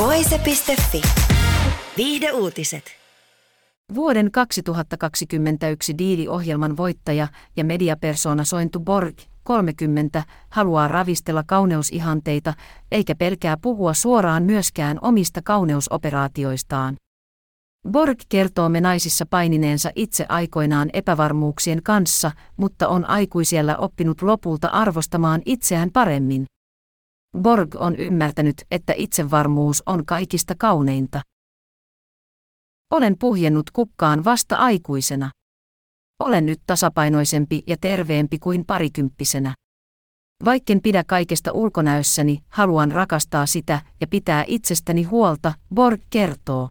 Voise.fi. Viihde uutiset. Vuoden 2021 diiliohjelman voittaja ja mediapersona Sointu Borg, 30, haluaa ravistella kauneusihanteita eikä pelkää puhua suoraan myöskään omista kauneusoperaatioistaan. Borg kertoo me naisissa painineensa itse aikoinaan epävarmuuksien kanssa, mutta on aikuisiellä oppinut lopulta arvostamaan itseään paremmin. Borg on ymmärtänyt, että itsevarmuus on kaikista kauneinta. Olen puhjennut kukkaan vasta aikuisena. Olen nyt tasapainoisempi ja terveempi kuin parikymppisenä. Vaikken pidä kaikesta ulkonäössäni, haluan rakastaa sitä ja pitää itsestäni huolta, Borg kertoo.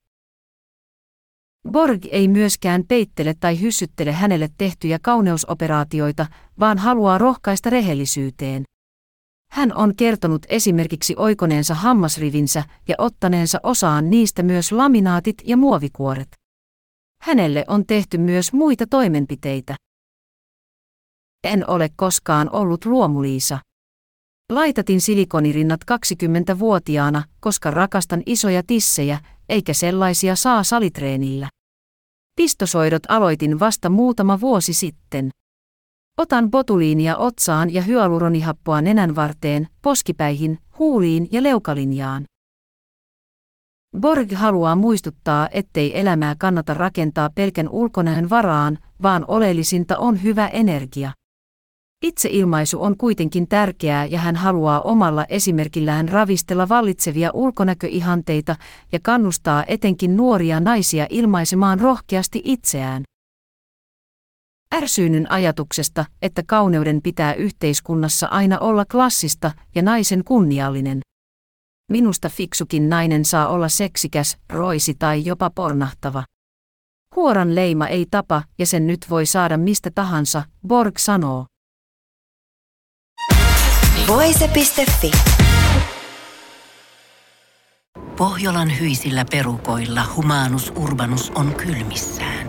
Borg ei myöskään peittele tai hyssyttele hänelle tehtyjä kauneusoperaatioita, vaan haluaa rohkaista rehellisyyteen. Hän on kertonut esimerkiksi oikoneensa hammasrivinsä ja ottaneensa osaan niistä myös laminaatit ja muovikuoret. Hänelle on tehty myös muita toimenpiteitä. En ole koskaan ollut luomuliisa. Laitatin silikonirinnat 20-vuotiaana, koska rakastan isoja tissejä, eikä sellaisia saa salitreenillä. Pistosoidot aloitin vasta muutama vuosi sitten. Otan botuliinia otsaan ja hyaluronihappoa nenän varteen, poskipäihin, huuliin ja leukalinjaan. Borg haluaa muistuttaa, ettei elämää kannata rakentaa pelkän ulkonäön varaan, vaan oleellisinta on hyvä energia. Itseilmaisu on kuitenkin tärkeää ja hän haluaa omalla esimerkillään ravistella vallitsevia ulkonäköihanteita ja kannustaa etenkin nuoria naisia ilmaisemaan rohkeasti itseään. Ärsyynyn ajatuksesta, että kauneuden pitää yhteiskunnassa aina olla klassista ja naisen kunniallinen. Minusta fiksukin nainen saa olla seksikäs, roisi tai jopa pornahtava. Huoran leima ei tapa ja sen nyt voi saada mistä tahansa, Borg sanoo. Voise.fi. Pohjolan hyisillä perukoilla Humanus Urbanus on kylmissään.